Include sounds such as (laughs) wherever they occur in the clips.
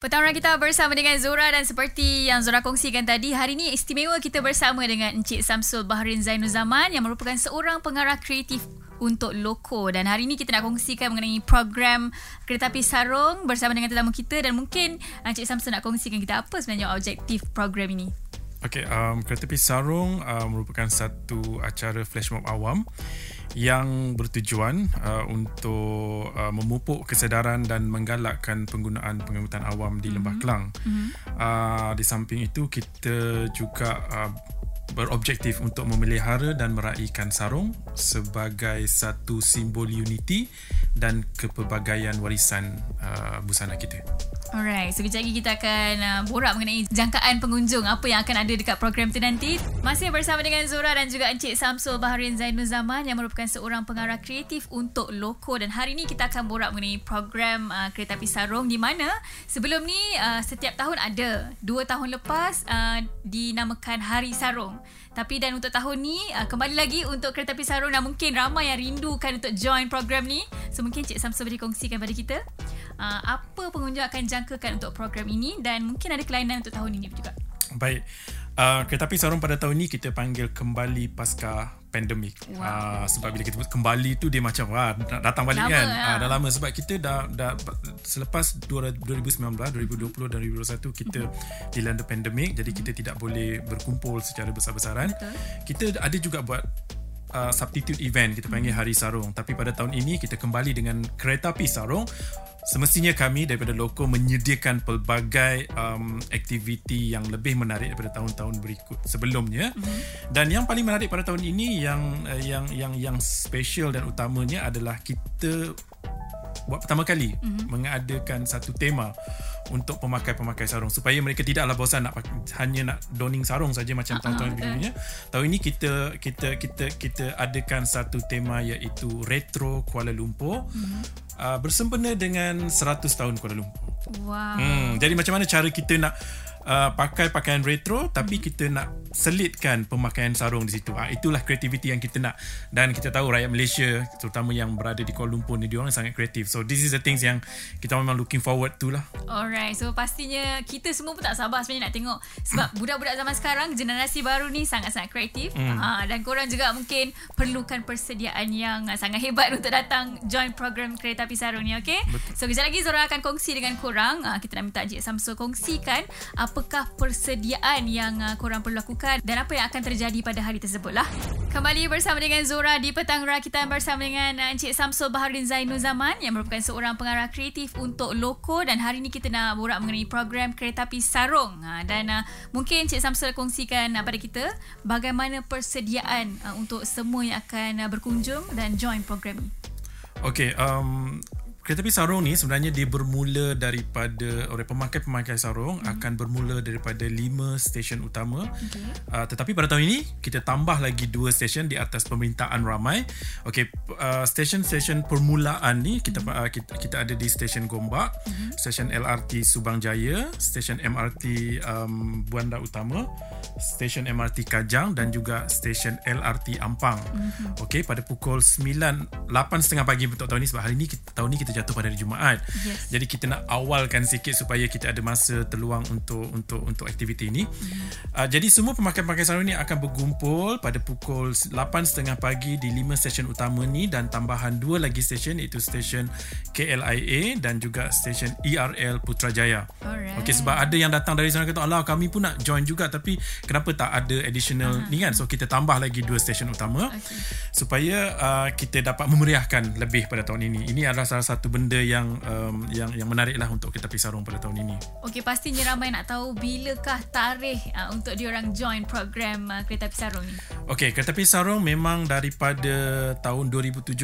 Pertama kita bersama dengan Zora dan seperti yang Zora kongsikan tadi, hari ini istimewa kita bersama dengan Encik Samsul Bahrin Zainul Zaman yang merupakan seorang pengarah kreatif untuk Loko dan hari ini kita nak kongsikan mengenai program Kereta Api Sarung bersama dengan tetamu kita dan mungkin Encik Samsul nak kongsikan kita apa sebenarnya objektif program ini. Okey, um, Kereta Api Sarung uh, merupakan satu acara flash mob awam yang bertujuan uh, untuk uh, memupuk kesedaran dan menggalakkan penggunaan pengangkutan awam di Lembah mm-hmm. Kelang. Mm-hmm. Uh, di samping itu kita juga uh, berobjektif untuk memelihara dan meraihkan sarung sebagai satu simbol unity dan kepelbagaian warisan uh, busana kita. Alright, so kejap lagi kita akan uh, borak mengenai jangkaan pengunjung apa yang akan ada dekat program tu nanti. Masih bersama dengan Zura dan juga Encik Samsul Baharin Zainul Zaman yang merupakan seorang pengarah kreatif untuk Loko dan hari ini kita akan borak mengenai program uh, Kereta Api Sarung di mana sebelum ni uh, setiap tahun ada. Dua tahun lepas uh, dinamakan Hari Sarung. Tapi dan untuk tahun ni uh, kembali lagi untuk Kereta Api Sarung dan mungkin ramai yang rindukan untuk join program ni. So mungkin Encik Samsul boleh kongsikan pada kita uh, apa pengunjung akan jangkakan untuk program ini dan mungkin ada kelainan untuk tahun ini juga. Baik. Uh, kereta api sarung pada tahun ini kita panggil kembali pasca pandemik. Wow. Uh, sebab bila kita kembali tu dia macam wah datang balik lama, kan. Ya. Uh, dah lama sebab kita dah dah selepas 2019, 2020 dan 2021 kita uh-huh. dilanda pandemik jadi kita tidak boleh berkumpul secara besar-besaran. Betul. Kita ada juga buat uh, substitute event kita panggil Hari Sarung. Tapi pada tahun ini kita kembali dengan kereta api sarung. Semestinya kami daripada loko menyediakan pelbagai um, aktiviti yang lebih menarik daripada tahun-tahun berikut sebelumnya. Mm-hmm. dan yang paling menarik pada tahun ini yang uh, yang yang yang special dan utamanya adalah kita buat pertama kali mm-hmm. mengadakan satu tema untuk pemakai-pemakai sarung supaya mereka tidaklah bosan nak hanya nak donning sarung saja macam uh-huh, tahun-tahun sebelumnya. Tahun ini kita kita kita kita adakan satu tema iaitu Retro Kuala Lumpur. Uh-huh. Uh, bersempena dengan 100 tahun Kuala Lumpur. Wow. Hmm, jadi macam mana cara kita nak uh, pakai pakaian retro tapi hmm. kita nak selitkan pemakaian sarung di situ. Ha, itulah kreativiti yang kita nak dan kita tahu rakyat Malaysia terutama yang berada di Kuala Lumpur ni dia orang sangat kreatif. So this is the things yang kita memang looking forward to lah. Alright. So pastinya kita semua pun tak sabar sebenarnya nak tengok sebab (coughs) budak-budak zaman sekarang generasi baru ni sangat-sangat kreatif. Hmm. Ha, dan korang juga mungkin perlukan persediaan yang sangat hebat untuk datang join program Kereta Api Sarung ni, okay? Betul. So kejap lagi Zora akan kongsi dengan korang. Ha, kita nak minta Encik Samsul kongsikan apakah persediaan yang uh, korang perlu lakukan dan apa yang akan terjadi pada hari tersebut lah. Kembali bersama dengan Zora di Petang Rakitan bersama dengan uh, Encik Samsul Baharin Zainul Zaman yang merupakan seorang pengarah kreatif untuk Loko dan hari ini kita nak borak mengenai program Kereta Api Sarung. Ha, dan uh, mungkin Encik Samsul kongsikan uh, pada kita bagaimana persediaan untuk semua yang akan berkunjung dan join program ini. Okay, um, Kereta api sarung ni sebenarnya dia bermula daripada oleh pemakai-pemakai sarung mm-hmm. akan bermula daripada lima stesen utama. Okay. Uh, tetapi pada tahun ini kita tambah lagi dua stesen di atas permintaan ramai. Okey, uh, stesen-stesen permulaan ni kita, mm-hmm. uh, kita kita ada di stesen Gombak, mm-hmm. stesen LRT Subang Jaya, stesen MRT um, Buanda Utama, stesen MRT Kajang dan juga stesen LRT Ampang. Mm-hmm. Okey, pada pukul 9 8.30 pagi untuk tahun ini sebab hari ini kita, tahun ini kita jatuh pada hari Jumaat. Yes. Jadi kita nak awalkan sikit supaya kita ada masa terluang untuk untuk untuk aktiviti ini. Mm. Uh, jadi semua pemakai-pemakai sarung ini akan berkumpul pada pukul 8.30 pagi di 5 stesen utama ni dan tambahan dua lagi stesen iaitu stesen KLIA dan juga stesen ERL Putrajaya. Okey sebab ada yang datang dari sana kata Allah kami pun nak join juga tapi kenapa tak ada additional uh-huh. ni kan? So kita tambah lagi dua stesen utama okay. supaya uh, kita dapat memeriahkan lebih pada tahun ini. Ini adalah salah satu satu benda yang um, yang yang menarik lah untuk kita pergi sarung pada tahun ini. Okey, pastinya ramai nak tahu bilakah tarikh uh, untuk diorang join program uh, Kereta Api Sarung ni. Okey, Kereta Api Sarung memang daripada tahun 2017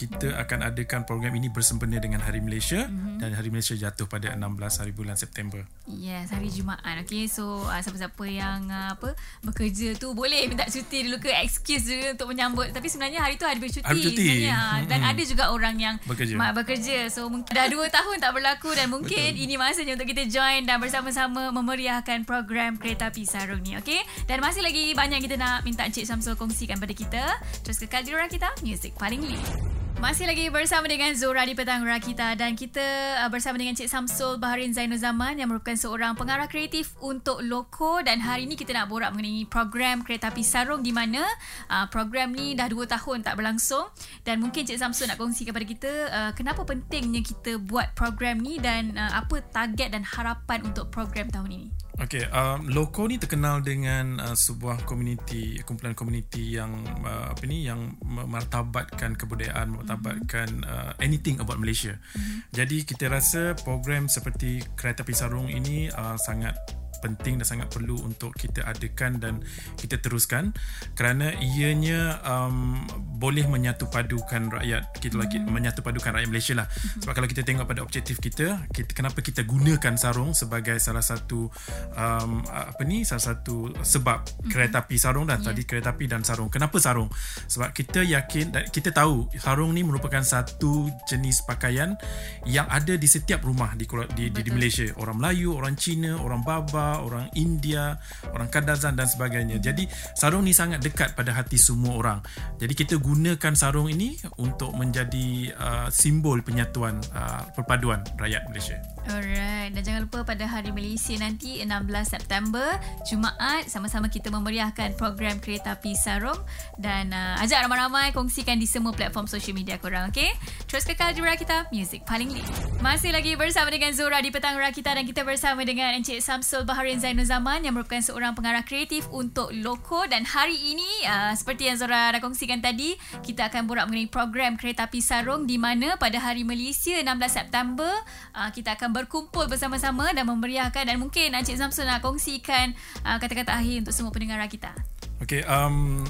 kita hmm. akan adakan program ini bersempena dengan Hari Malaysia hmm. dan Hari Malaysia jatuh pada 16 hari bulan September. Yes, hari Jumaat. Okey, so uh, siapa-siapa yang uh, apa bekerja tu boleh minta cuti dulu ke excuse dulu untuk menyambut. Tapi sebenarnya hari tu hari bercuti. Hari bercuti. Hmm. Dan ada juga orang yang bekerja. Bekerja kerja So mungkin dah 2 tahun tak berlaku Dan mungkin Betul. ini masanya untuk kita join Dan bersama-sama memeriahkan program Kereta Api Sarung ni Okay Dan masih lagi banyak kita nak minta Encik Samsul kongsikan pada kita. Terus kekal di kita Music paling lead Masih lagi bersama dengan Zora di Petang Rakita dan kita uh, bersama dengan Cik Samsul Baharin Zainul Zaman yang merupakan seorang pengarah kreatif untuk Loko dan hari ini kita nak borak mengenai program Kereta Api Sarung di mana uh, program ni dah 2 tahun tak berlangsung dan mungkin Cik Samsul nak kongsi kepada kita uh, kenapa pentingnya kita buat program ni dan apa target dan harapan untuk program tahun ini. Okay, um, Loko ni terkenal dengan uh, sebuah komuniti, kumpulan komuniti yang uh, apa ni, yang memartabatkan kebudayaan, memartabatkan uh, anything about Malaysia. Mm-hmm. Jadi kita rasa program seperti Kereta Pisarung ini uh, sangat penting dan sangat perlu untuk kita adakan dan kita teruskan kerana ianya um, boleh menyatu padukan rakyat kita lagi mm-hmm. menyatu padukan rakyat Malaysia lah mm-hmm. sebab kalau kita tengok pada objektif kita, kita kenapa kita gunakan sarung sebagai salah satu um, apa ni salah satu sebab mm-hmm. kereta api sarung dan yeah. tadi kereta api dan sarung kenapa sarung sebab kita yakin dan kita tahu sarung ni merupakan satu jenis pakaian yang ada di setiap rumah di di, di, di Malaysia orang Melayu orang Cina orang Baba orang India, orang Kadazan dan sebagainya. Jadi sarung ni sangat dekat pada hati semua orang. Jadi kita gunakan sarung ini untuk menjadi uh, simbol penyatuan uh, perpaduan rakyat Malaysia. Alright, dan jangan lupa pada hari Malaysia nanti 16 September Jumaat sama-sama kita memeriahkan program Kereta Api Sarung dan uh, ajak ramai-ramai kongsikan di semua platform social media korang, okay? Terus kekal di Rakita Music paling lead. Masih lagi bersama dengan Zora di Petang Rakita dan kita bersama dengan Encik Samsul Baharin Zainul Zaman yang merupakan seorang pengarah kreatif untuk Loko dan hari ini uh, seperti yang Zora dah kongsikan tadi, kita akan borak mengenai program Kereta Api Sarung di mana pada hari Malaysia 16 September uh, kita akan berkumpul bersama-sama dan memeriahkan dan mungkin Encik Samsul nak kongsikan uh, kata-kata akhir untuk semua pendengar kita. Okay, um,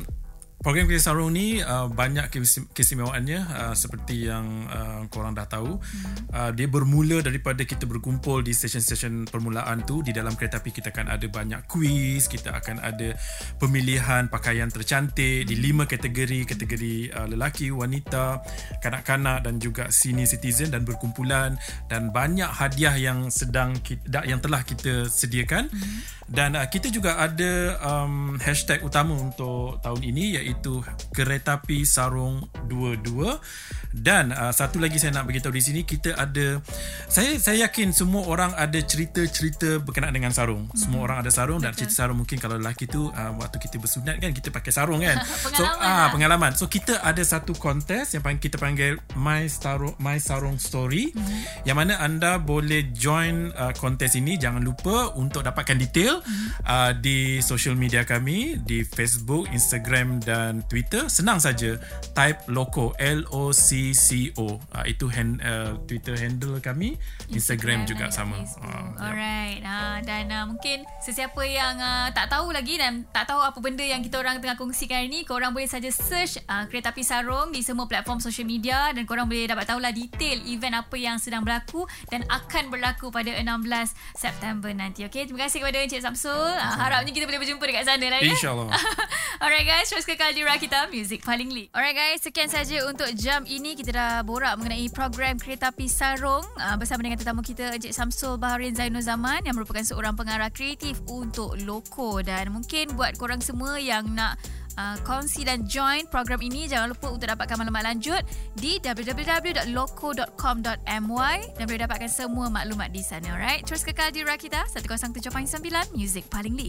Program Kisah Sarung ni uh, banyak keistimewaannya uh, seperti yang uh, korang dah tahu. Hmm. Uh, dia bermula daripada kita berkumpul di stesen-stesen permulaan tu di dalam kereta api kita akan ada banyak kuis, kita akan ada pemilihan pakaian tercantik di lima kategori, kategori uh, lelaki, wanita, kanak-kanak dan juga senior citizen dan berkumpulan dan banyak hadiah yang sedang kita, yang telah kita sediakan. Hmm. Dan uh, kita juga ada um, hashtag utama untuk tahun ini iaitu kereta api sarung 22 dan uh, satu lagi saya nak beritahu di sini kita ada saya saya yakin semua orang ada cerita-cerita berkenaan dengan sarung hmm. semua orang ada sarung Betul. dan cerita sarung mungkin kalau lelaki tu uh, waktu kita bersunat kan kita pakai sarung kan (laughs) so ah uh, pengalaman so kita ada satu kontes yang kita panggil my sarung my sarung story hmm. yang mana anda boleh join uh, kontes ini jangan lupa untuk dapatkan detail hmm. uh, di social media kami di Facebook Instagram dan dan Twitter senang saja type loco L O C C O. Uh, itu hand, uh, Twitter handle kami Instagram, Instagram juga sama. Uh, alright. Yep. uh, dan uh, mungkin sesiapa yang uh, tak tahu lagi dan tak tahu apa benda yang kita orang tengah kongsikan ini korang boleh saja search uh, Kereta Api Sarung di semua platform social media dan korang boleh dapat tahulah detail event apa yang sedang berlaku dan akan berlaku pada 16 September nanti. Okay? terima kasih kepada Encik Samsul. Uh, harapnya kita boleh berjumpa dekat sana lah ya. InsyaAllah. (laughs) Alright guys. Terus kekal di Rakita Music paling lead. Alright guys, sekian saja untuk jam ini. Kita dah borak mengenai program Kereta Api Sarung uh, bersama dengan tetamu kita Encik Samsul Baharin Zainul Zaman yang merupakan seorang pengarah kreatif untuk Loko. Dan mungkin buat korang semua yang nak uh, kongsi dan join program ini jangan lupa untuk dapatkan maklumat lanjut di www.loco.com.my dan boleh dapatkan semua maklumat di sana. Alright terus kekal di Rakita 107.9 Music paling lead